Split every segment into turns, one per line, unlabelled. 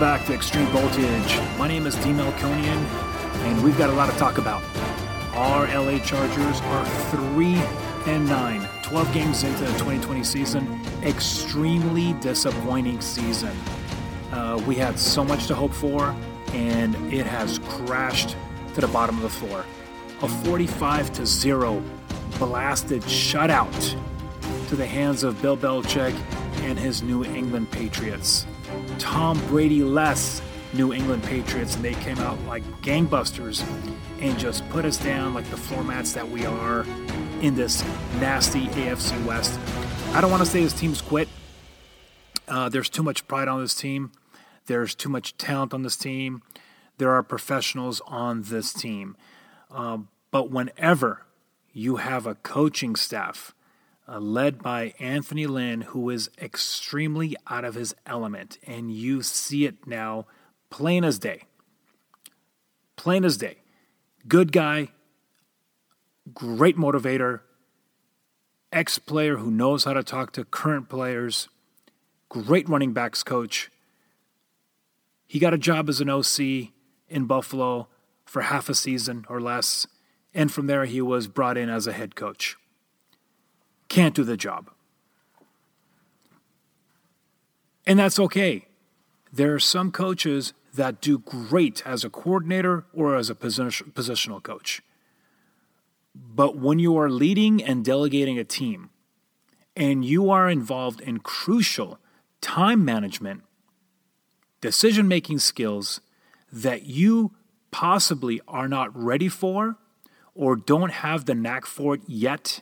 back to Extreme Voltage. My name is D. Melkonian, and we've got a lot to talk about. Our LA Chargers are 3 and 9, 12 games into the 2020 season. Extremely disappointing season. Uh, we had so much to hope for, and it has crashed to the bottom of the floor. A 45 to 0 blasted shutout to the hands of Bill Belichick and his New England Patriots. Tom Brady less New England Patriots, and they came out like gangbusters and just put us down like the floor mats that we are in this nasty AFC West. I don't want to say this team's quit. Uh, there's too much pride on this team. There's too much talent on this team. There are professionals on this team. Um, but whenever you have a coaching staff uh, led by Anthony Lynn, who is extremely out of his element. And you see it now, plain as day. Plain as day. Good guy, great motivator, ex player who knows how to talk to current players, great running backs coach. He got a job as an OC in Buffalo for half a season or less, and from there he was brought in as a head coach can't do the job. And that's okay. There are some coaches that do great as a coordinator or as a positional coach. But when you are leading and delegating a team and you are involved in crucial time management, decision making skills that you possibly are not ready for or don't have the knack for it yet,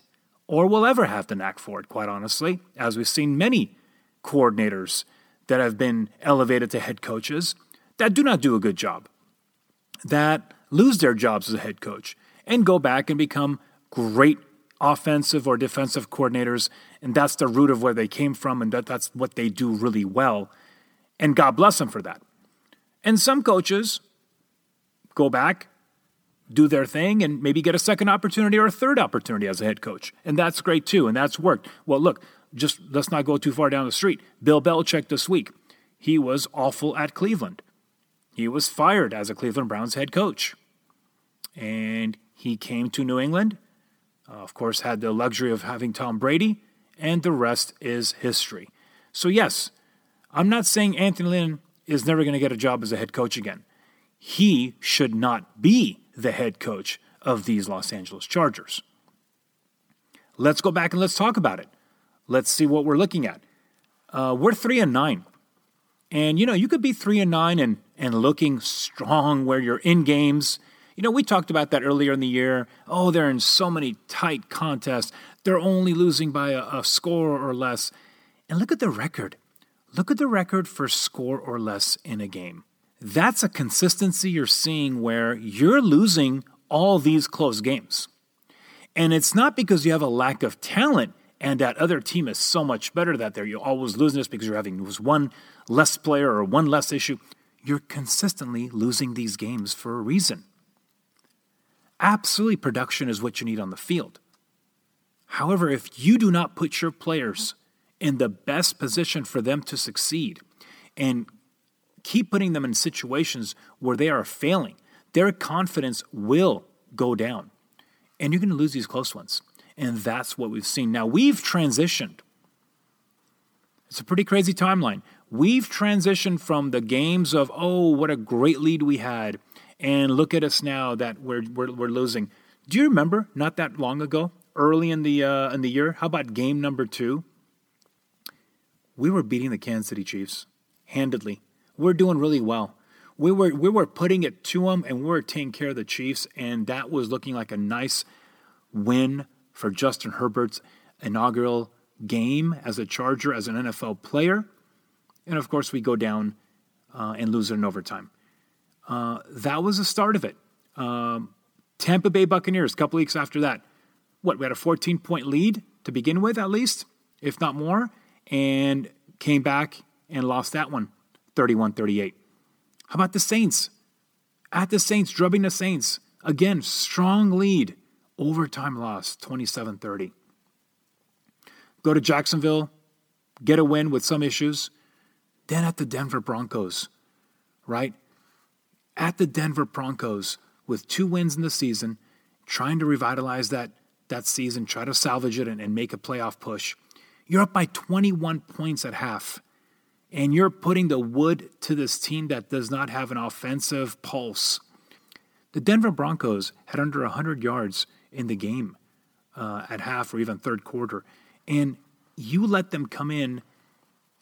or will ever have the knack for it, quite honestly, as we've seen many coordinators that have been elevated to head coaches that do not do a good job, that lose their jobs as a head coach and go back and become great offensive or defensive coordinators. And that's the root of where they came from, and that, that's what they do really well. And God bless them for that. And some coaches go back do their thing and maybe get a second opportunity or a third opportunity as a head coach. And that's great too. And that's worked. Well, look, just let's not go too far down the street. Bill Belichick this week, he was awful at Cleveland. He was fired as a Cleveland Browns head coach. And he came to New England, uh, of course, had the luxury of having Tom Brady, and the rest is history. So, yes, I'm not saying Anthony Lynn is never going to get a job as a head coach again. He should not be the head coach of these Los Angeles Chargers. Let's go back and let's talk about it. Let's see what we're looking at. Uh, we're three and nine, and you know you could be three and nine and and looking strong where you're in games. You know we talked about that earlier in the year. Oh, they're in so many tight contests. They're only losing by a, a score or less. And look at the record. Look at the record for score or less in a game. That's a consistency you're seeing where you're losing all these close games. And it's not because you have a lack of talent and that other team is so much better that they're you always losing this because you're having one less player or one less issue. You're consistently losing these games for a reason. Absolutely, production is what you need on the field. However, if you do not put your players in the best position for them to succeed and keep putting them in situations where they are failing, their confidence will go down. And you're going to lose these close ones. And that's what we've seen. Now, we've transitioned. It's a pretty crazy timeline. We've transitioned from the games of, oh, what a great lead we had, and look at us now that we're, we're, we're losing. Do you remember not that long ago, early in the, uh, in the year? How about game number two? We were beating the Kansas City Chiefs handedly we're doing really well. We were we were putting it to them, and we were taking care of the Chiefs, and that was looking like a nice win for Justin Herbert's inaugural game as a Charger, as an NFL player. And of course, we go down uh, and lose it in overtime. Uh, that was the start of it. Um, Tampa Bay Buccaneers, a couple weeks after that, what we had a 14 point lead to begin with, at least, if not more, and came back and lost that one. 31 38. How about the Saints? At the Saints, drubbing the Saints. Again, strong lead. Overtime loss, 27 30. Go to Jacksonville, get a win with some issues. Then at the Denver Broncos, right? At the Denver Broncos with two wins in the season, trying to revitalize that, that season, try to salvage it and, and make a playoff push. You're up by 21 points at half, and you're putting the wood to this team that does not have an offensive pulse. The Denver Broncos had under 100 yards in the game uh, at half or even third quarter. And you let them come in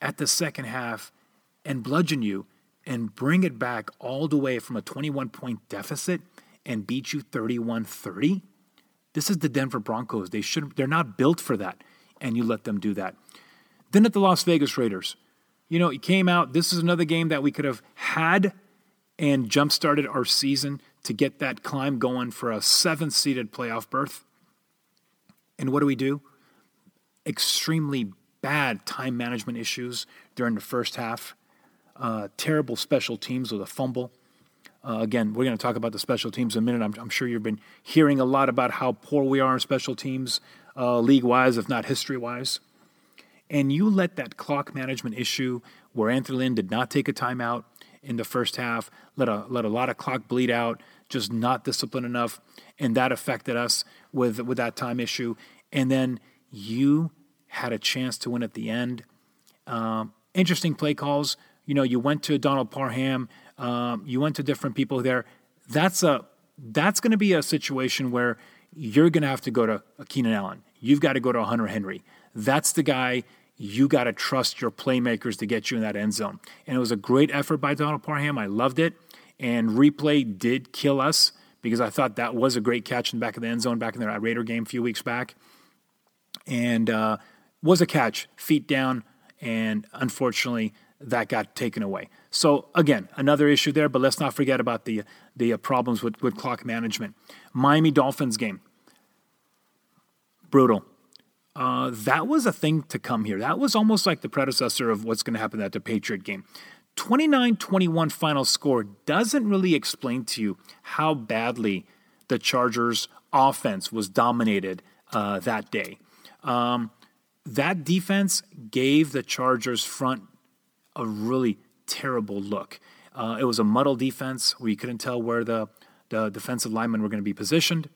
at the second half and bludgeon you and bring it back all the way from a 21 point deficit and beat you 31 30. This is the Denver Broncos. They should they're not built for that. And you let them do that. Then at the Las Vegas Raiders, you know, it came out. This is another game that we could have had and jump started our season to get that climb going for a seventh seeded playoff berth. And what do we do? Extremely bad time management issues during the first half. Uh, terrible special teams with a fumble. Uh, again, we're going to talk about the special teams in a minute. I'm, I'm, sure you've been hearing a lot about how poor we are in special teams, uh, league wise, if not history wise. And you let that clock management issue where Anthony Lynn did not take a timeout in the first half, let a, let a lot of clock bleed out, just not disciplined enough, and that affected us with with that time issue. And then you had a chance to win at the end. Um, interesting play calls. You know, you went to Donald Parham. Um, you went to different people there. That's a that's going to be a situation where you're going to have to go to a Keenan Allen. You've got to go to a Hunter Henry. That's the guy you got to trust your playmakers to get you in that end zone. And it was a great effort by Donald Parham. I loved it. And replay did kill us because I thought that was a great catch in the back of the end zone back in the Raider game a few weeks back. And uh, was a catch, feet down, and unfortunately that got taken away. So again, another issue there, but let's not forget about the the uh, problems with, with clock management. Miami Dolphins game, brutal. Uh, that was a thing to come here. That was almost like the predecessor of what's going to happen at the Patriot game. 29 21 final score doesn't really explain to you how badly the Chargers' offense was dominated uh, that day. Um, that defense gave the Chargers' front a really terrible look. Uh, it was a muddled defense you couldn't tell where the, the defensive linemen were going to be positioned.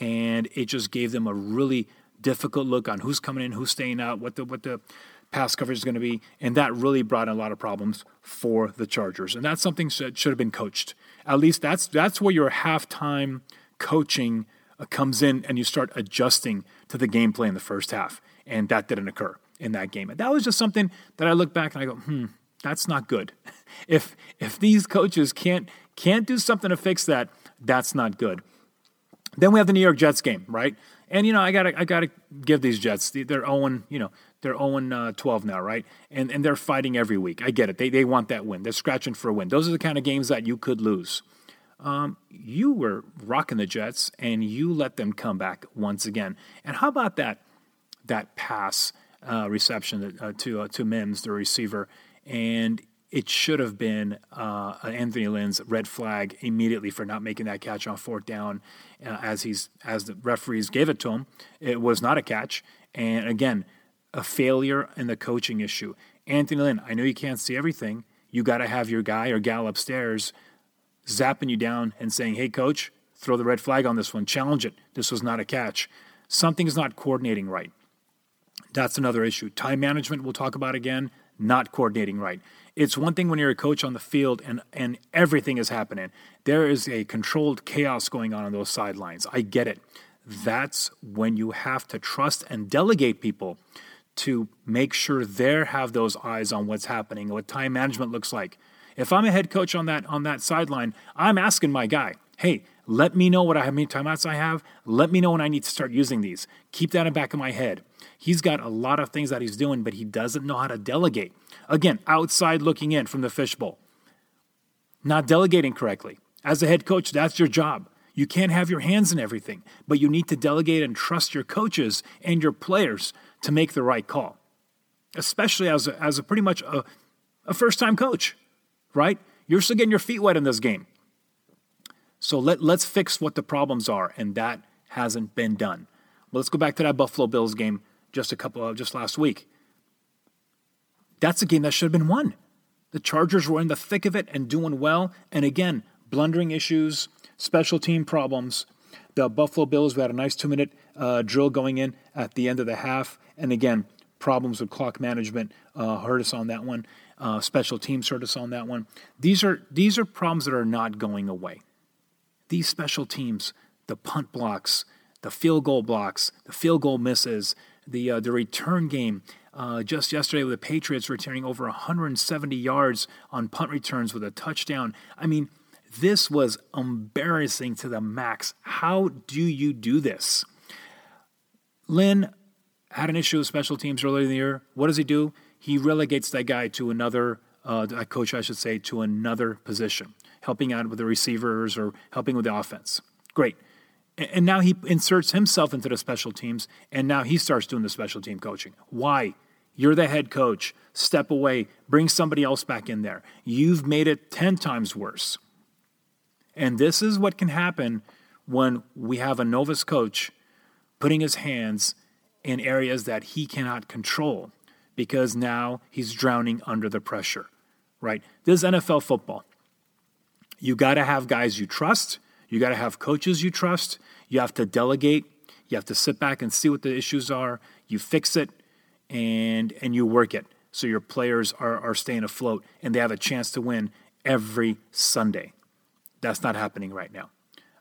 And it just gave them a really difficult look on who's coming in, who's staying out, what the what the pass coverage is going to be, and that really brought in a lot of problems for the Chargers. And that's something that should have been coached. At least that's that's where your halftime coaching uh, comes in, and you start adjusting to the gameplay in the first half, and that didn't occur in that game. And that was just something that I look back and I go, hmm, that's not good. if if these coaches can't can't do something to fix that, that's not good. Then we have the New York Jets game, right? And you know, I gotta I gotta give these Jets they're owing you know they're owing uh, 12 now, right? And and they're fighting every week. I get it. They they want that win. They're scratching for a win. Those are the kind of games that you could lose. Um, you were rocking the Jets, and you let them come back once again. And how about that that pass uh, reception uh, to uh, to Mims, the receiver, and it should have been uh, Anthony Lynn's red flag immediately for not making that catch on fourth down, uh, as he's as the referees gave it to him. It was not a catch, and again, a failure in the coaching issue. Anthony Lynn, I know you can't see everything. You got to have your guy or gal upstairs zapping you down and saying, "Hey, coach, throw the red flag on this one. Challenge it. This was not a catch. Something's not coordinating right." That's another issue. Time management, we'll talk about again, not coordinating right. It's one thing when you're a coach on the field and, and everything is happening. There is a controlled chaos going on on those sidelines. I get it. That's when you have to trust and delegate people to make sure they have those eyes on what's happening, what time management looks like. If I'm a head coach on that on that sideline, I'm asking my guy, hey, let me know what I how many timeouts I have. Let me know when I need to start using these. Keep that in the back of my head. He's got a lot of things that he's doing, but he doesn't know how to delegate. Again, outside looking in from the fishbowl, not delegating correctly. As a head coach, that's your job. You can't have your hands in everything, but you need to delegate and trust your coaches and your players to make the right call, especially as a, as a pretty much a, a first time coach, right? You're still getting your feet wet in this game. So let, let's fix what the problems are, and that hasn't been done. Well, let's go back to that Buffalo Bills game just a couple of just last week. That's a game that should have been won. The Chargers were in the thick of it and doing well. And again, blundering issues, special team problems. The Buffalo Bills, we had a nice two minute uh, drill going in at the end of the half. And again, problems with clock management uh, hurt us on that one. Uh, special teams hurt us on that one. These are these are problems that are not going away. These special teams, the punt blocks, the field goal blocks, the field goal misses, the uh, the return game. Uh, just yesterday, with the Patriots returning over 170 yards on punt returns with a touchdown. I mean, this was embarrassing to the max. How do you do this? Lynn had an issue with special teams earlier in the year. What does he do? He relegates that guy to another, uh, that coach, I should say, to another position, helping out with the receivers or helping with the offense. Great. And now he inserts himself into the special teams, and now he starts doing the special team coaching. Why? You're the head coach. Step away. Bring somebody else back in there. You've made it 10 times worse. And this is what can happen when we have a novice coach putting his hands in areas that he cannot control because now he's drowning under the pressure, right? This is NFL football. You got to have guys you trust. You got to have coaches you trust. You have to delegate. You have to sit back and see what the issues are. You fix it and and you work it so your players are, are staying afloat and they have a chance to win every Sunday. That's not happening right now.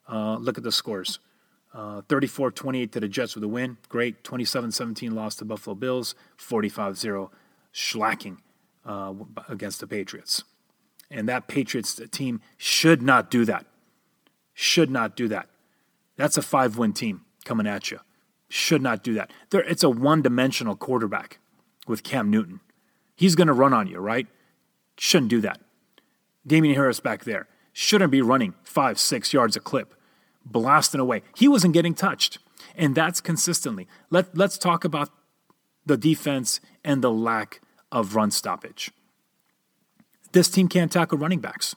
Uh, look at the scores. Uh, 34 28 to the Jets with a win. Great. 27 17 loss to Buffalo Bills. 45 0 schlacking uh, against the Patriots. And that Patriots team should not do that. Should not do that. That's a five win team coming at you. Should not do that. There, it's a one dimensional quarterback with Cam Newton. He's going to run on you, right? Shouldn't do that. Damien Harris back there shouldn't be running five, six yards a clip, blasting away. He wasn't getting touched. And that's consistently. Let, let's talk about the defense and the lack of run stoppage. This team can't tackle running backs.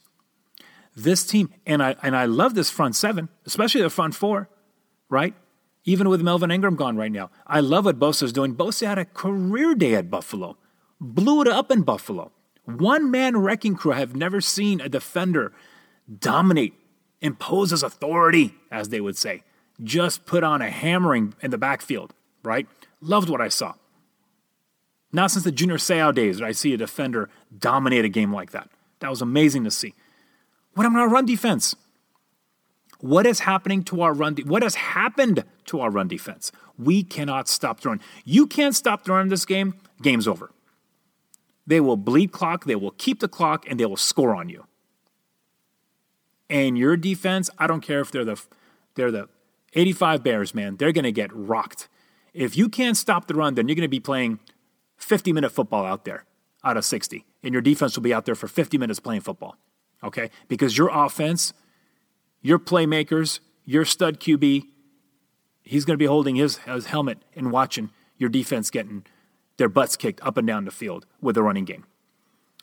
This team, and I and I love this front seven, especially the front four, right? Even with Melvin Ingram gone right now. I love what Bosa's doing. Bosa had a career day at Buffalo, blew it up in Buffalo. One man wrecking crew. I have never seen a defender dominate, impose his authority, as they would say. Just put on a hammering in the backfield, right? Loved what I saw. Not since the Junior Seau days did I see a defender dominate a game like that. That was amazing to see. What about our run defense? What is happening to our run? De- what has happened to our run defense? We cannot stop throwing. You can't stop throwing this game. Game's over. They will bleed clock. They will keep the clock, and they will score on you. And your defense, I don't care if they're the they're the 85 Bears, man. They're going to get rocked. If you can't stop the run, then you're going to be playing 50 minute football out there out of 60. And your defense will be out there for 50 minutes playing football. Okay? Because your offense, your playmakers, your stud QB, he's going to be holding his, his helmet and watching your defense getting their butts kicked up and down the field with the running game.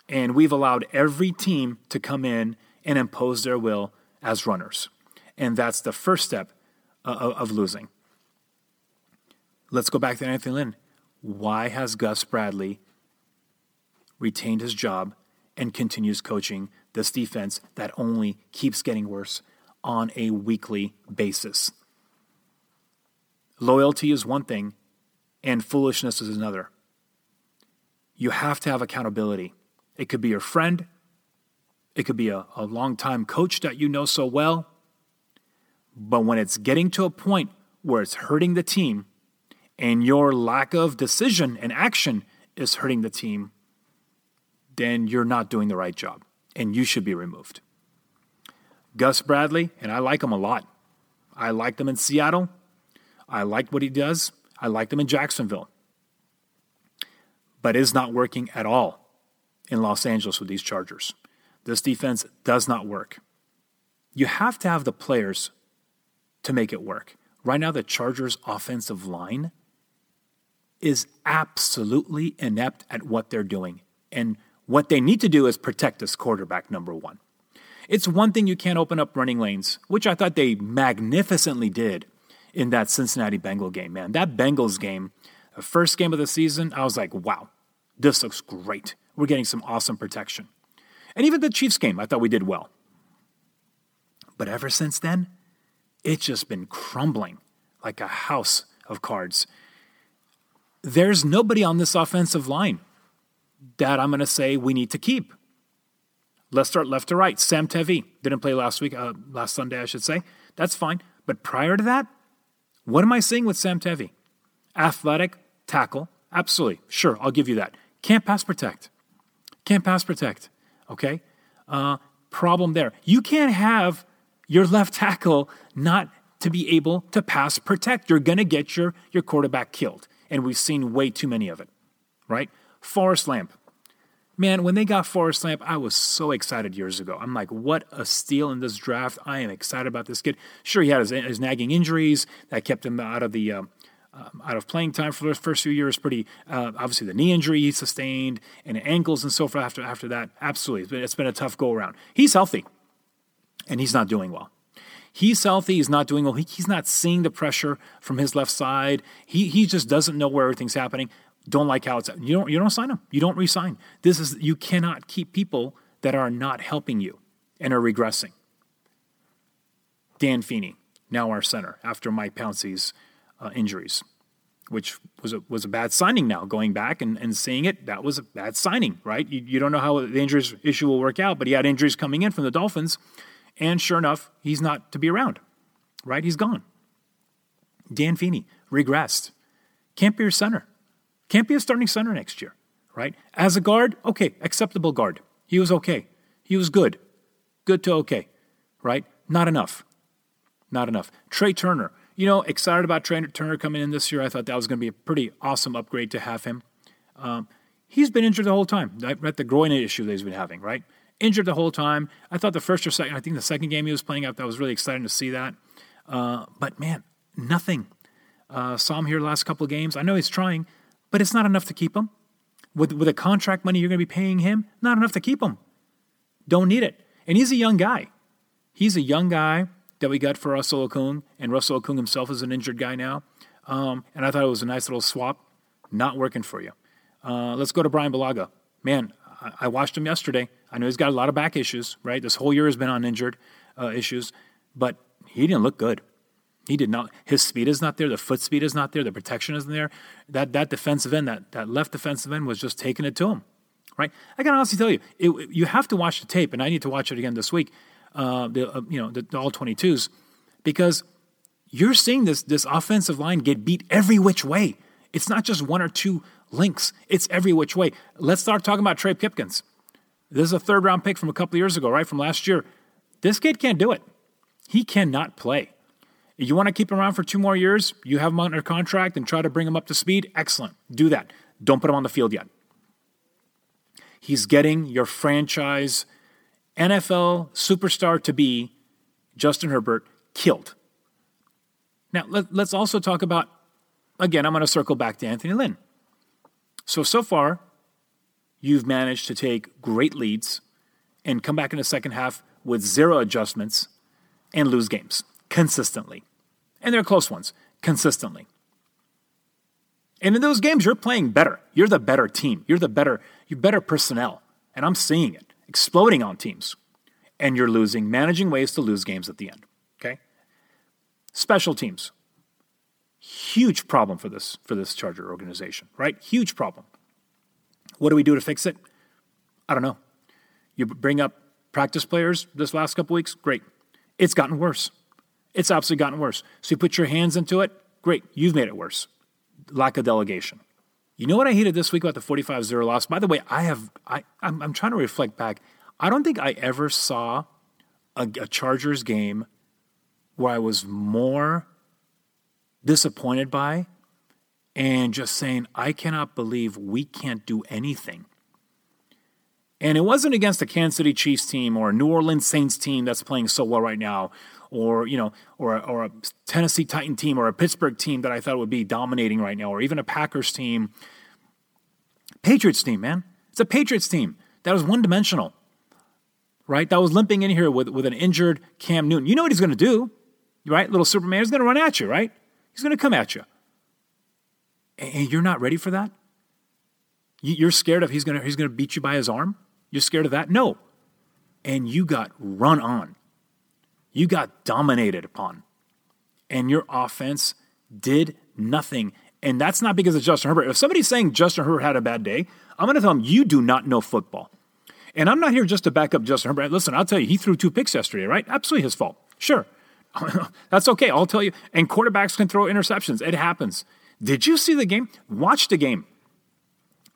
And we've allowed every team to come in and impose their will as runners. And that's the first step uh, of losing. Let's go back to Anthony Lynn. Why has Gus Bradley retained his job and continues coaching this defense that only keeps getting worse on a weekly basis? Loyalty is one thing, and foolishness is another. You have to have accountability. It could be your friend, it could be a, a long-time coach that you know so well. But when it's getting to a point where it's hurting the team and your lack of decision and action is hurting the team, then you're not doing the right job and you should be removed. Gus Bradley, and I like him a lot. I liked him in Seattle. I like what he does. I liked him in Jacksonville. But is not working at all in Los Angeles with these Chargers. This defense does not work. You have to have the players to make it work. Right now, the Chargers' offensive line is absolutely inept at what they're doing. And what they need to do is protect this quarterback, number one. It's one thing you can't open up running lanes, which I thought they magnificently did in that Cincinnati Bengal game, man. That Bengals game, the first game of the season, I was like, wow, this looks great. We're getting some awesome protection. And even the Chiefs game, I thought we did well. But ever since then, it's just been crumbling like a house of cards. There's nobody on this offensive line that I'm going to say we need to keep. Let's start left to right. Sam Tevi didn't play last week, uh, last Sunday, I should say. That's fine. But prior to that, what am I seeing with Sam Tevi? Athletic, tackle, absolutely. Sure, I'll give you that. Can't pass protect. Can't pass protect. Okay? Uh, problem there. You can't have your left tackle not to be able to pass protect. You're going to get your, your quarterback killed. And we've seen way too many of it, right? Forrest Lamp. Man, when they got Forrest Lamp, I was so excited years ago. I'm like, what a steal in this draft. I am excited about this kid. Sure, he had his, his nagging injuries that kept him out of the. Uh, um, out of playing time for the first few years, pretty uh, obviously the knee injury he sustained and ankles and so forth after after that. Absolutely, it's been, it's been a tough go around. He's healthy, and he's not doing well. He's healthy. He's not doing well. He, he's not seeing the pressure from his left side. He he just doesn't know where everything's happening don't like how it's you don't you don't sign them. You don't resign. This is you cannot keep people that are not helping you and are regressing. Dan Feeney, now our center after Mike Pouncey's uh, injuries, which was a, was a bad signing now. Going back and, and seeing it, that was a bad signing, right? You, you don't know how the injuries issue will work out, but he had injuries coming in from the Dolphins, and sure enough, he's not to be around, right? He's gone. Dan Feeney regressed. Can't be your center. Can't be a starting center next year, right? As a guard, okay, acceptable guard. He was okay. He was good. Good to okay, right? Not enough. Not enough. Trai Turner, you know, excited about Trai Turner coming in this year. I thought that was going to be a pretty awesome upgrade to have him. Um, he's been injured the whole time, right? The groin issue that he's been having, right? Injured the whole time. I thought the first or second, I think the second game he was playing out, that was really exciting to see that. Uh, but man, nothing. Uh, saw him here last couple of games. I know he's trying, but it's not enough to keep him. With, with the contract money you're going to be paying him, not enough to keep him. Don't need it. And he's a young guy. He's a young guy that we got for Russell Okung, and Russell Okung himself is an injured guy now. Um, and I thought it was a nice little swap. Not working for you. Uh, let's go to Brian Bulaga. Man, I, I, watched him yesterday. I know he's got a lot of back issues, right? This whole year has been on injured uh, issues, but he didn't look good. He did not. His speed is not there. The foot speed is not there. The protection isn't there. That that defensive end, that that left defensive end, was just taking it to him. Right. I can honestly tell you, it, you have to watch the tape, and I need to watch it again this week. Uh, the uh, you know the, the all twenty twos, because you're seeing this this offensive line get beat every which way. It's not just one or two links. It's every which way. Let's start talking about Trey Pipkins. This is a third round pick from a couple years ago, right? From last year. This kid can't do it. He cannot play. You want to keep him around for two more years? You have him under contract and try to bring him up to speed? Excellent. Do that. Don't put him on the field yet. He's getting your franchise NFL superstar to be, Justin Herbert, killed. Now, let, us also talk about, again, I'm going to circle back to Anthony Lynn. So, so far, you've managed to take great leads and come back in the second half with zero adjustments and lose games consistently. And they're close ones, consistently. And in those games, you're playing better. You're the better team. You're the better, you're better personnel. And I'm seeing it exploding on teams. And you're losing, managing ways to lose games at the end. Okay? Special teams. Huge problem for this for this Charger organization, right? Huge problem. What do we do to fix it? I don't know. You bring up practice players this last couple weeks, great. It's gotten worse. It's absolutely gotten worse. So you put your hands into it, great, you've made it worse. Lack of delegation. You know what I hated this week about the 45 0 loss? By the way, I have, I, I'm, I'm trying to reflect back. I don't think I ever saw a, a Chargers game where I was more disappointed by and just saying, I cannot believe we can't do anything. And it wasn't against a Kansas City Chiefs team or a New Orleans Saints team that's playing so well right now or you know, or or a Tennessee Titan team or a Pittsburgh team that I thought would be dominating right now, or even a Packers team. Patriots team, man, it's a Patriots team that was one dimensional, right? That was limping in here with with an injured Cam Newton. You know what he's going to do, right? Little Superman is going to run at you, right? He's going to come at you, and you're not ready for that. You're scared of he's going to he's going to beat you by his arm. You're scared of that? No, and you got run on. You got dominated upon. And your offense did nothing. And that's not because of Justin Herbert. If somebody's saying Justin Herbert had a bad day, I'm going to tell them you do not know football. And I'm not here just to back up Justin Herbert. Listen, I'll tell you, he threw two picks yesterday, right? Absolutely his fault. Sure. That's okay. I'll tell you. And quarterbacks can throw interceptions. It happens. Did you see the game? Watch the game.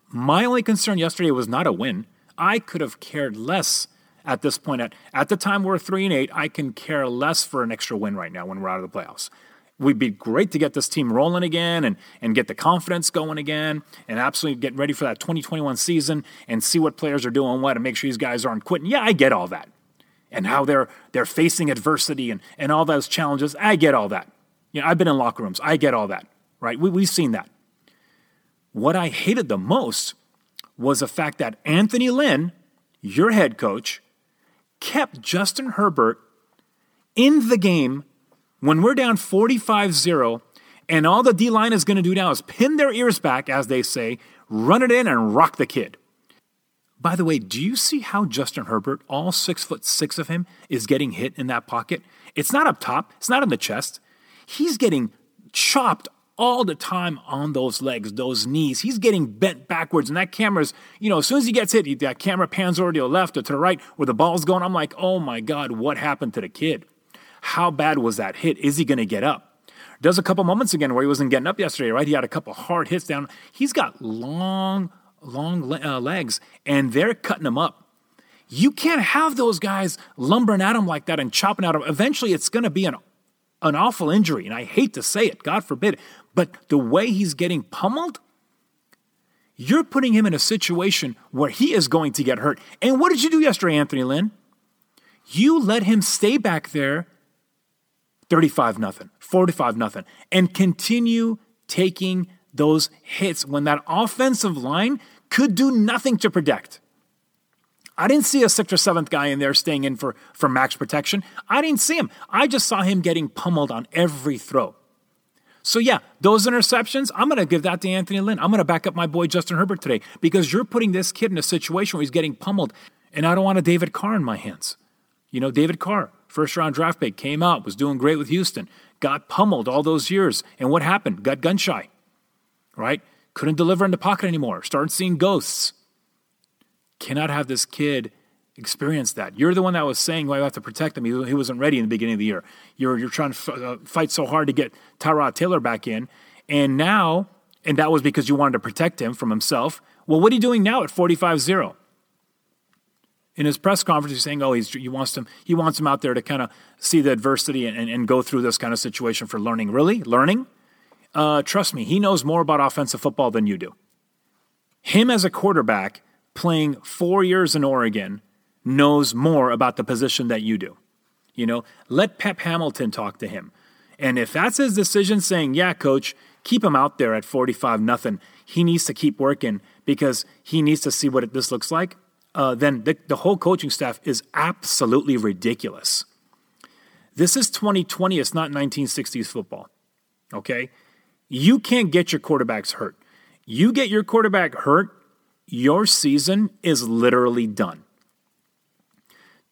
My only concern yesterday was not a win. I could have cared less at this point. At, at the time we're three and eight, I can care less for an extra win right now when we're out of the playoffs. We'd be great to get this team rolling again and, and get the confidence going again and absolutely get ready for that 2021 season and see what players are doing what and make sure these guys aren't quitting. Yeah, I get all that. And how they're they're facing adversity and, and all those challenges. I get all that. You know, I've been in locker rooms. I get all that. Right? We, we've seen that. What I hated the most was the fact that Anthony Lynn, your head coach, kept Justin Herbert in the game when we're down 45 0, and all the D line is going to do now is pin their ears back, as they say, run it in, and rock the kid. By the way, do you see how Justin Herbert, all six foot six of him, is getting hit in that pocket? It's not up top, it's not in the chest. He's getting chopped all the time on those legs, those knees. He's getting bent backwards, and that camera's, you know, as soon as he gets hit, that camera pans over to the left or to the right where the ball's going. I'm like, oh my God, what happened to the kid? How bad was that hit? Is he going to get up? Does a couple moments again where he wasn't getting up yesterday, right? He had a couple hard hits down. He's got long, long uh, legs, and they're cutting him up. You can't have those guys lumbering at him like that and chopping at him. Eventually, it's going to be an an awful injury, and I hate to say it, God forbid, but the way he's getting pummeled, you're putting him in a situation where he is going to get hurt. And what did you do yesterday, Anthony Lynn? You let him stay back there 35 nothing, 45 nothing, and continue taking those hits when that offensive line could do nothing to protect. I didn't see a sixth or seventh guy in there staying in for, for max protection. I didn't see him. I just saw him getting pummeled on every throw. So, yeah, those interceptions, I'm going to give that to Anthony Lynn. I'm going to back up my boy Justin Herbert today because you're putting this kid in a situation where he's getting pummeled. And I don't want a David Carr in my hands. You know, David Carr, first round draft pick, came out, was doing great with Houston, got pummeled all those years. And what happened? Got gun shy, right? Couldn't deliver in the pocket anymore, started seeing ghosts. Cannot have this kid experience that. You're the one that was saying, well, I have to protect him. He, he wasn't ready in the beginning of the year. You're, you're trying to f- uh, fight so hard to get Tyrod Taylor back in. And now, and that was because you wanted to protect him from himself. Well, what are you doing now at 45 0? In his press conference, he's saying, oh, he's, he, wants him, he wants him out there to kind of see the adversity and, and, and, go through this kind of situation for learning. Really? Learning? Uh, trust me, he knows more about offensive football than you do. Him as a quarterback playing four years in Oregon knows more about the position that you do. You know, let Pep Hamilton talk to him. And if that's his decision saying, yeah, coach, keep him out there at 45 nothing, he needs to keep working because he needs to see what this looks like, uh, then the, the whole coaching staff is absolutely ridiculous. This is 2020, it's not 1960s football. Okay? You can't get your quarterbacks hurt. You get your quarterback hurt, your season is literally done.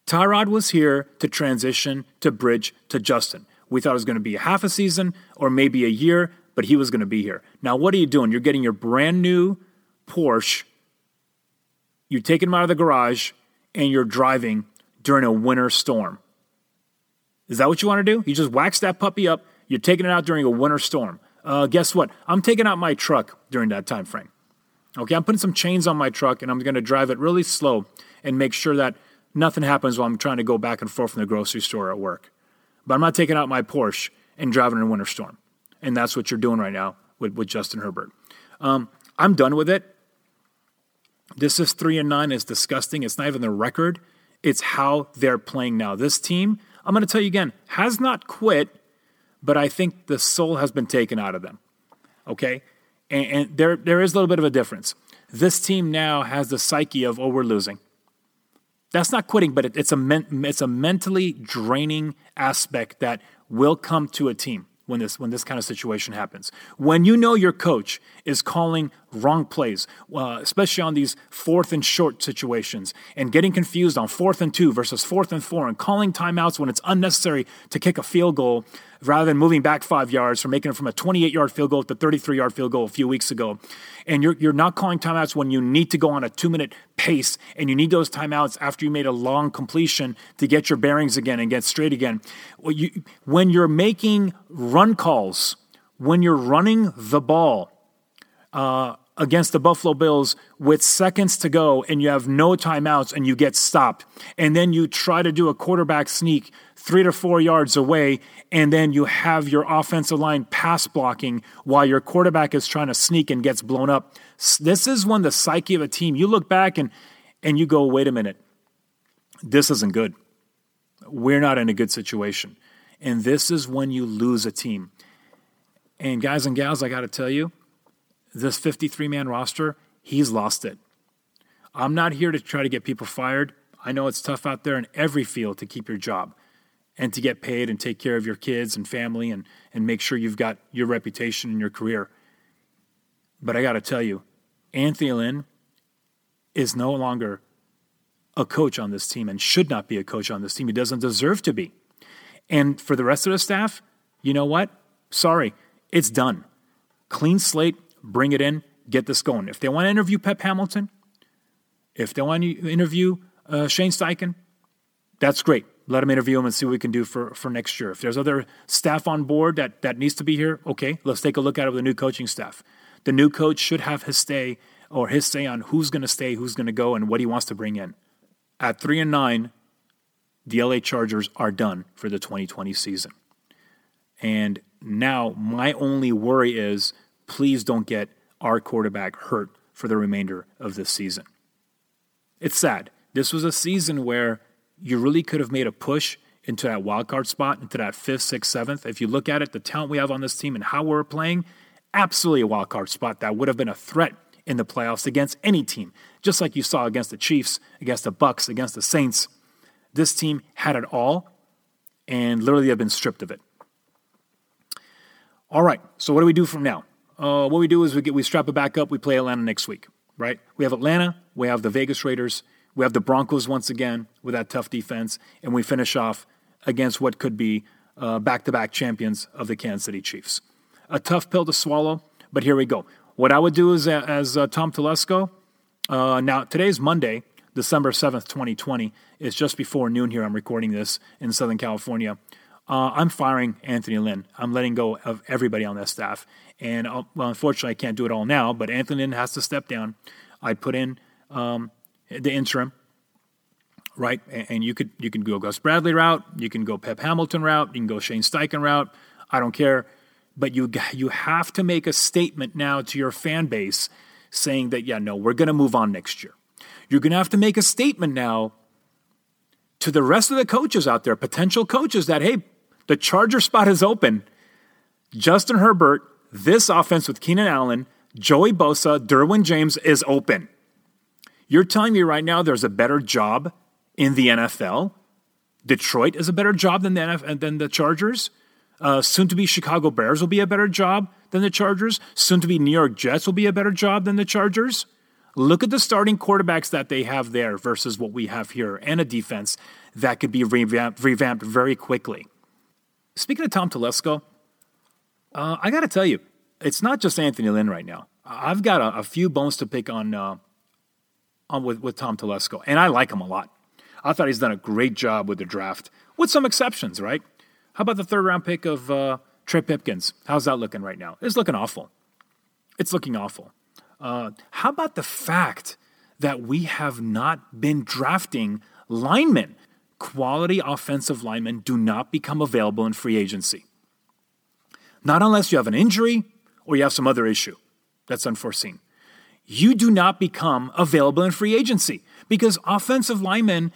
Tyrod was here to transition, to bridge to Justin. We thought it was going to be half a season or maybe a year, but he was going to be here. Now, what are you doing? You're getting your brand new Porsche, you're taking him out of the garage, and you're driving during a winter storm. Is that what you want to do? You just wax that puppy up, you're taking it out during a winter storm. Uh, guess what? I'm taking out my truck during that time frame. Okay, I'm putting some chains on my truck and I'm going to drive it really slow and make sure that nothing happens while I'm trying to go back and forth from the grocery store at work. But I'm not taking out my Porsche and driving in a winter storm. And that's what you're doing right now with, with Justin Herbert. Um, I'm done with it. This is three and nine. It's disgusting. It's not even the record. It's how they're playing now. This team, I'm going to tell you again, has not quit, but I think the soul has been taken out of them. Okay? And, and there, there is a little bit of a difference. This team now has the psyche of, oh, we're losing. That's not quitting, but it, it's a men, it's a mentally draining aspect that will come to a team when this when this kind of situation happens. When you know your coach is calling wrong plays, uh, especially on these fourth and short situations, and getting confused on fourth and two versus fourth and four, and calling timeouts when it's unnecessary to kick a field goal rather than moving back five yards from making it from a 28 yard field goal to 33 yard field goal a few weeks ago. And you're, you're not calling timeouts when you need to go on a two minute pace and you need those timeouts after you made a long completion to get your bearings again and get straight again. When you're making run calls, when you're running the ball, uh, against the Buffalo Bills with seconds to go and you have no timeouts and you get stopped. And then you try to do a quarterback sneak three to four yards away, and then you have your offensive line pass blocking while your quarterback is trying to sneak and gets blown up. This is when the psyche of a team, you look back and, and you go, wait a minute, this isn't good. We're not in a good situation. And this is when you lose a team. And guys and gals, I got to tell you, this 53 man roster, he's lost it. I'm not here to try to get people fired. I know it's tough out there in every field to keep your job and to get paid and take care of your kids and family and, and make sure you've got your reputation and your career. But I got to tell you, Anthony Lynn is no longer a coach on this team and should not be a coach on this team. He doesn't deserve to be. And for the rest of the staff, you know what? Sorry, it's done. Clean slate, bring it in, get this going. If they want to interview Pep Hamilton, if they want to interview uh, Shane Steichen, that's great. Let them interview him and see what we can do for, for next year. If there's other staff on board that, that needs to be here, okay, let's take a look at it with the new coaching staff. The new coach should have his stay or his say on who's going to stay, who's going to go, and what he wants to bring in. At three and nine, the LA Chargers are done for the 2020 season. And now my only worry is please don't get our quarterback hurt for the remainder of this season. It's sad. This was a season where you really could have made a push into that wild card spot, into that fifth, sixth, seventh. If you look at it, the talent we have on this team and how we're playing, absolutely a wild card spot that would have been a threat in the playoffs against any team, just like you saw against the Chiefs, against the Bucs, against the Saints. This team had it all, and literally have been stripped of it. All right, so what do we do from now? Uh, what we do is we get we strap it back up. We play Atlanta next week, right? We have Atlanta. We have the Vegas Raiders. We have the Broncos once again with that tough defense, and we finish off against what could be uh, back-to-back champions of the Kansas City Chiefs. A tough pill to swallow, but here we go. What I would do is, uh, as uh, Tom Telesco, uh, now today's Monday, December seventh, twenty twenty. It's just before noon here. I'm recording this in Southern California. Uh, I'm firing Anthony Lynn. I'm letting go of everybody on that staff. And uh, well, unfortunately, I can't do it all now, but Anthony has to step down. I put in um, the interim, right? And, and, you could you can go Gus Bradley route, you can go Pep Hamilton route, you can go Shane Steichen route. I don't care, but you you have to make a statement now to your fan base saying that yeah, no, we're going to move on next year. You're going to have to make a statement now to the rest of the coaches out there, potential coaches, that hey, the Charger spot is open. Justin Herbert, this offense with Keenan Allen, Joey Bosa, Derwin James is open. You're telling me right now there's a better job in the NFL? Detroit is a better job than the, NFL, than the Chargers? Uh, soon to be Chicago Bears will be a better job than the Chargers? Soon to be New York Jets will be a better job than the Chargers? Look at the starting quarterbacks that they have there versus what we have here and a defense that could be revamped, revamped very quickly. Speaking of Tom Telesco, uh, I got to tell you, it's not just Anthony Lynn right now. I've got a, a few bones to pick on, uh, on with, with Tom Telesco, and I like him a lot. I thought he's done a great job with the draft, with some exceptions, right? How about the third round pick of uh, Trey Pipkins? How's that looking right now? It's looking awful. It's looking awful. Uh, how about the fact that we have not been drafting linemen? quality offensive linemen do not become available in free agency. Not unless you have an injury or you have some other issue that's unforeseen. You do not become available in free agency because offensive linemen,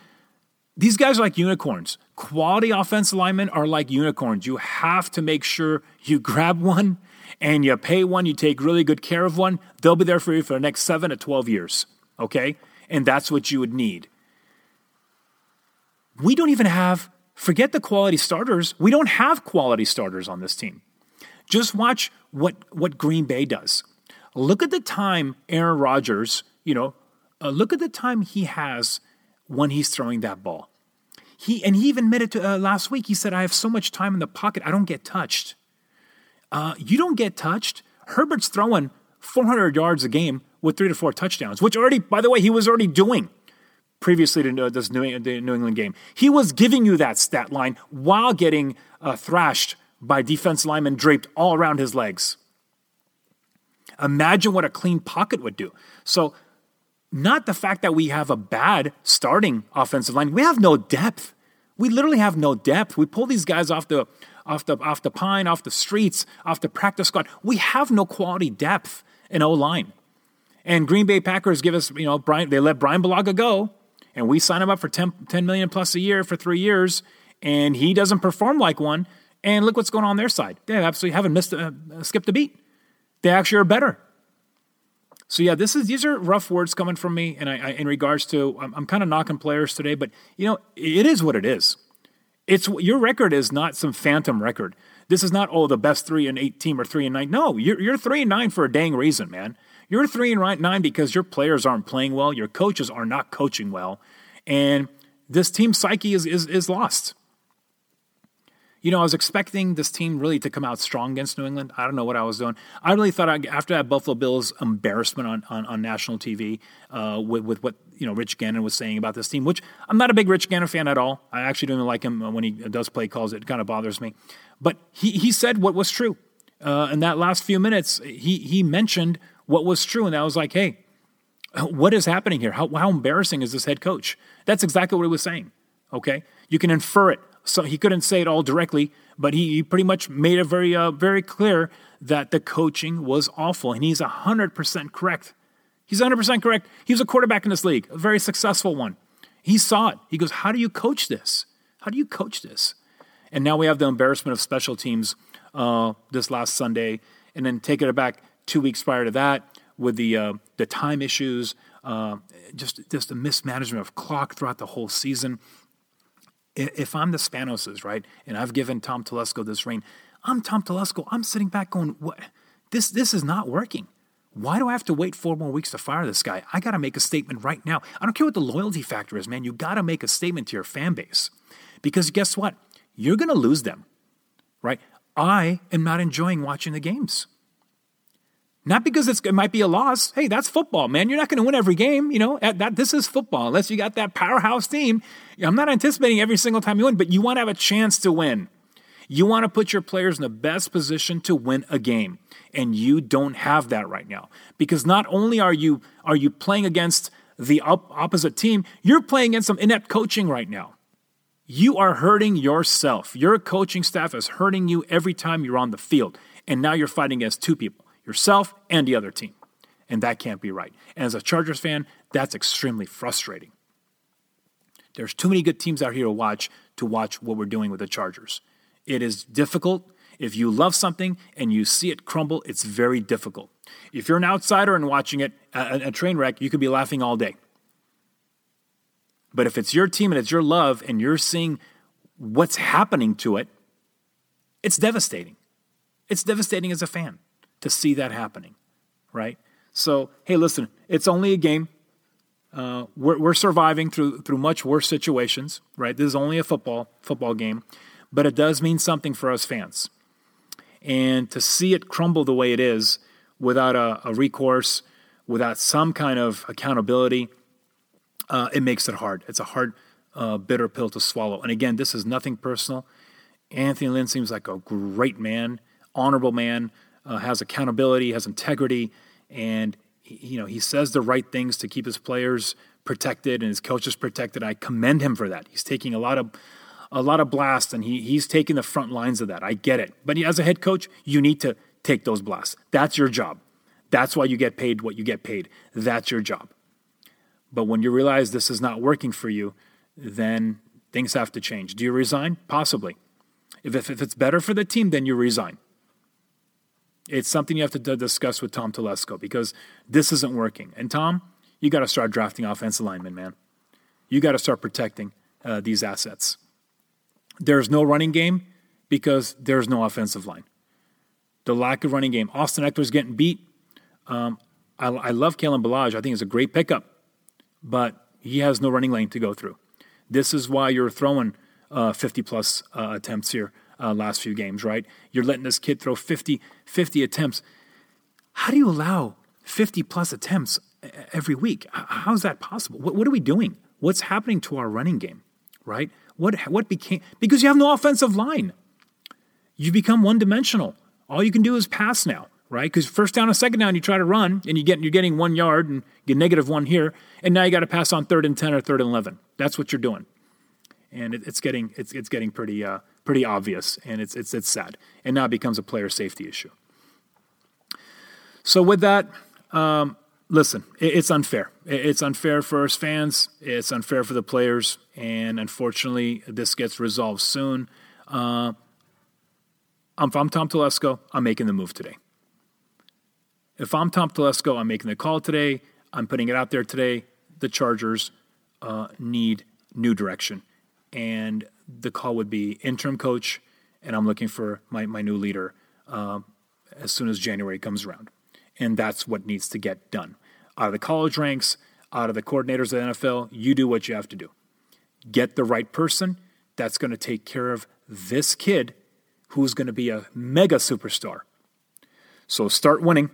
these guys are like unicorns. Quality offensive linemen are like unicorns. You have to make sure you grab one and you pay one, you take really good care of one. They'll be there for you for the next seven to 12 years, okay? And that's what you would need we don't even have, forget the quality starters, we don't have quality starters on this team. Just watch what, what Green Bay does. Look at the time Aaron Rodgers, you know, uh, look at the time he has when he's throwing that ball. He and he even admitted to uh, last week. He said, "I have so much time in the pocket, I don't get touched." Uh, you don't get touched. Herbert's throwing 400 yards a game with three to four touchdowns, which already, by the way, he was already doing previously to this New, England game. He was giving you that stat line while getting uh, thrashed by defense linemen draped all around his legs. Imagine what a clean pocket would do. So, not the fact that we have a bad starting offensive line. We have no depth. We literally have no depth. We pull these guys off the off the off the pine, off the streets, off the practice squad. We have no quality depth in O line. And Green Bay Packers give us, you know, Brian. They let Brian Bulaga go, and we sign him up for 10, 10 million plus a year for three years, and he doesn't perform like one. And look what's going on, on their side. They absolutely haven't missed a, skipped a beat. They actually are better. So yeah, this is these are rough words coming from me, and I, I in regards to I'm, I'm kind of knocking players today, but you know it is what it is. It's your record is not some phantom record. This is not oh the best three and eight team or three and nine. No, you're you're three and nine for a dang reason, man. You're three and nine because your players aren't playing well, your coaches are not coaching well, and this team psyche is is, is lost you know, I was expecting this team really to come out strong against New England. I don't know what I was doing. I really thought I, after that Buffalo Bills embarrassment on, on, on national TV uh, with, with what, you know, Rich Gannon was saying about this team, which I'm not a big Rich Gannon fan at all. I actually don't even like him when he does play calls. It kind of bothers me. But he, he said what was true. Uh, in that last few minutes, he, he mentioned what was true. And I was like, hey, what is happening here? How, how embarrassing is this head coach? That's exactly what he was saying. Okay. You can infer it so he couldn't say it all directly, but he, he pretty much made it very, uh, very clear that the coaching was awful, and he's 100% correct. He's 100% correct. He was a quarterback in this league, a very successful one. He saw it. He goes, How do you coach this? How do you coach this? And now we have the embarrassment of special teams uh, this last Sunday, and then taking it back two weeks prior to that with the, uh, the time issues, uh, just, just the mismanagement of clock throughout the whole season if I'm the Spanoses, right, and I've given Tom Telesco this reign, I'm Tom Telesco. I'm sitting back going, what? This, this is not working. Why do I have to wait four more weeks to fire this guy? I got to make a statement right now. I don't care what the loyalty factor is, man. You got to make a statement to your fan base. Because guess what? You're going to lose them, right? I am not enjoying watching the games. Not because it might be a loss. Hey, that's football, man. You're not going to win every game. You know that this is football. Unless you got that powerhouse team, I'm not anticipating every single time you win, but you want to have a chance to win. You want to put your players in the best position to win a game, and you don't have that right now because not only are you are you playing against the op- opposite team, you're playing against some inept coaching right now. You are hurting yourself. Your coaching staff is hurting you every time you're on the field, and now you're fighting against two people yourself and the other team. And that can't be right. And as a Chargers fan, that's extremely frustrating. There's too many good teams out here to watch to watch what we're doing with the Chargers. It is difficult. If you love something and you see it crumble, it's very difficult. If you're an outsider and watching it, a, a train wreck, you could be laughing all day. But if it's your team and it's your love and you're seeing what's happening to it, it's devastating. It's devastating as a fan to see that happening, right? So, hey, listen, it's only a game. Uh, we're, we're surviving through through much worse situations, right? This is only a football football game, but it does mean something for us fans. And to see it crumble the way it is without a, a recourse, without some kind of accountability, uh, it makes it hard. It's a hard, uh, bitter pill to swallow. And again, this is nothing personal. Anthony Lynn seems like a great man, honorable man, uh, has accountability, has integrity, and you know he says the right things to keep his players protected and his coaches protected. I commend him for that. He's taking a lot of a lot of blasts and he, he's taking the front lines of that. I get it. But as a head coach, you need to take those blasts. That's your job. That's why you get paid what you get paid. That's your job. But when you realize this is not working for you, then things have to change. Do you resign? Possibly. If, if, if it's better for the team, then you resign. It's something you have to d- discuss with Tom Telesco because this isn't working. And Tom, you got to start drafting offensive linemen, man. You got to start protecting uh, these assets. There's no running game because there's no offensive line. The lack of running game. Austin Ekeler's getting beat. Um, I, I love Kalen Ballage. I think it's a great pickup, but he has no running lane to go through. This is why you're throwing uh, 50 plus uh, attempts here uh, last few games, right? You're letting this kid throw 50, 50 attempts. How do you allow 50 plus attempts every week? How is that possible? What, what are we doing? What's happening to our running game, right? What, what became, because you have no offensive line. You become one dimensional. All you can do is pass now, right? Because first down and second down, you try to run and you get, you're getting one yard and get negative one here. And now you got to pass on third and 10 or third and 11. That's what you're doing. And it, it's getting, it's, it's getting pretty, uh, pretty obvious and it's, it's, it's sad. And now it becomes a player safety issue. So with that, um, listen, it's unfair. It's unfair for us fans. It's unfair for the players, and unfortunately, this gets resolved soon. Uh, if I'm Tom Telesco, I'm making the move today. If I'm Tom Telesco, I'm making the call today. I'm putting it out there today. The Chargers uh, need new direction, and the call would be interim coach, and I'm looking for my, my new leader uh, as soon as January comes around. And that's what needs to get done. Out of the college ranks, out of the coordinators of the NFL, you do what you have to do. Get the right person that's going to take care of this kid who's going to be a mega superstar. So start winning.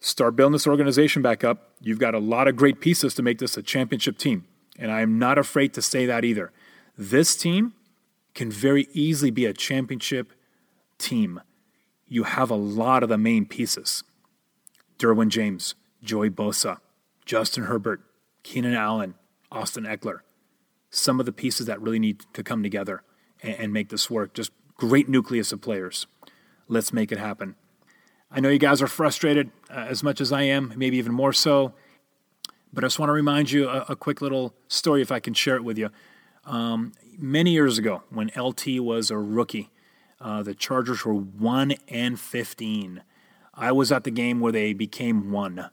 Start building this organization back up. You've got a lot of great pieces to make this a championship team. And I am not afraid to say that either. This team can very easily be a championship team. You have a lot of the main pieces. Derwin James, Joey Bosa, Justin Herbert, Keenan Allen, Austin Ekeler. Some of the pieces that really need to come together and, and make this work. Just great nucleus of players. Let's make it happen. I know you guys are frustrated uh, as much as I am, maybe even more so. But I just want to remind you a, a quick little story, if I can share it with you. Um, many years ago, when LT was a rookie, uh, the Chargers were 1 and 15. I was at the game where they became one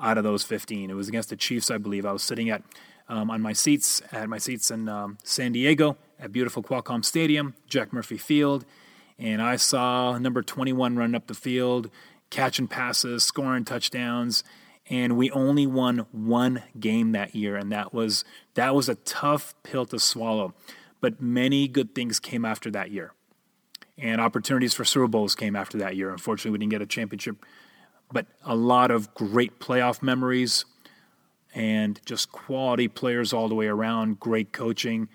out of those 15. It was against the Chiefs, I believe. I was sitting at um, on my seats at my seats in um, San Diego at beautiful Qualcomm Stadium, Jack Murphy Field, and I saw number 21 run up the field, catching passes, scoring touchdowns, and we only won one game that year, and that was that was a tough pill to swallow. But many good things came after that year and opportunities for Super Bowls came after that year. Unfortunately, we didn't get a championship, but a lot of great playoff memories and just quality players all the way around, great coaching.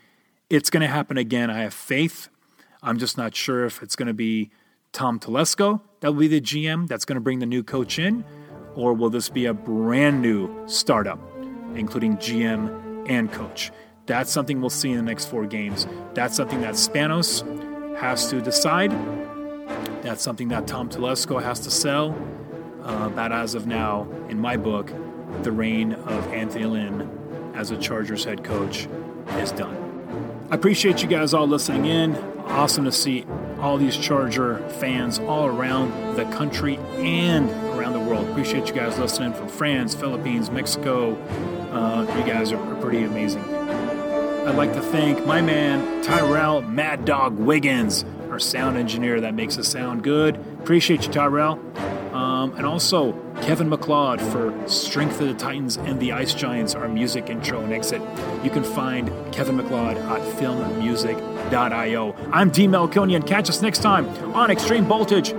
It's going to happen again. I have faith. I'm just not sure if it's going to be Tom Telesco that will be the GM that's going to bring the new coach in, or will this be a brand new startup, including GM and coach? That's something we'll see in the next four games. That's something that Spanos has to decide. That's something that Tom Telesco has to sell. Uh, but as of now, in my book, the reign of Anthony Lynn as a Chargers head coach is done. I appreciate you guys all listening in. Awesome to see all these Charger fans all around the country and around the world. Appreciate you guys listening from France, Philippines, Mexico. Uh, you guys are, pretty amazing. I'd like to thank my man Tyrell Mad Dog Wiggins, our sound engineer that makes us sound good. Appreciate you, Tyrell. Um, and also Kevin MacLeod for Strength of the Titans and the Ice Giants, our music intro and exit. You can find Kevin MacLeod at filmmusic.io. I'm D. Melconian. Catch us next time on Extreme Voltage.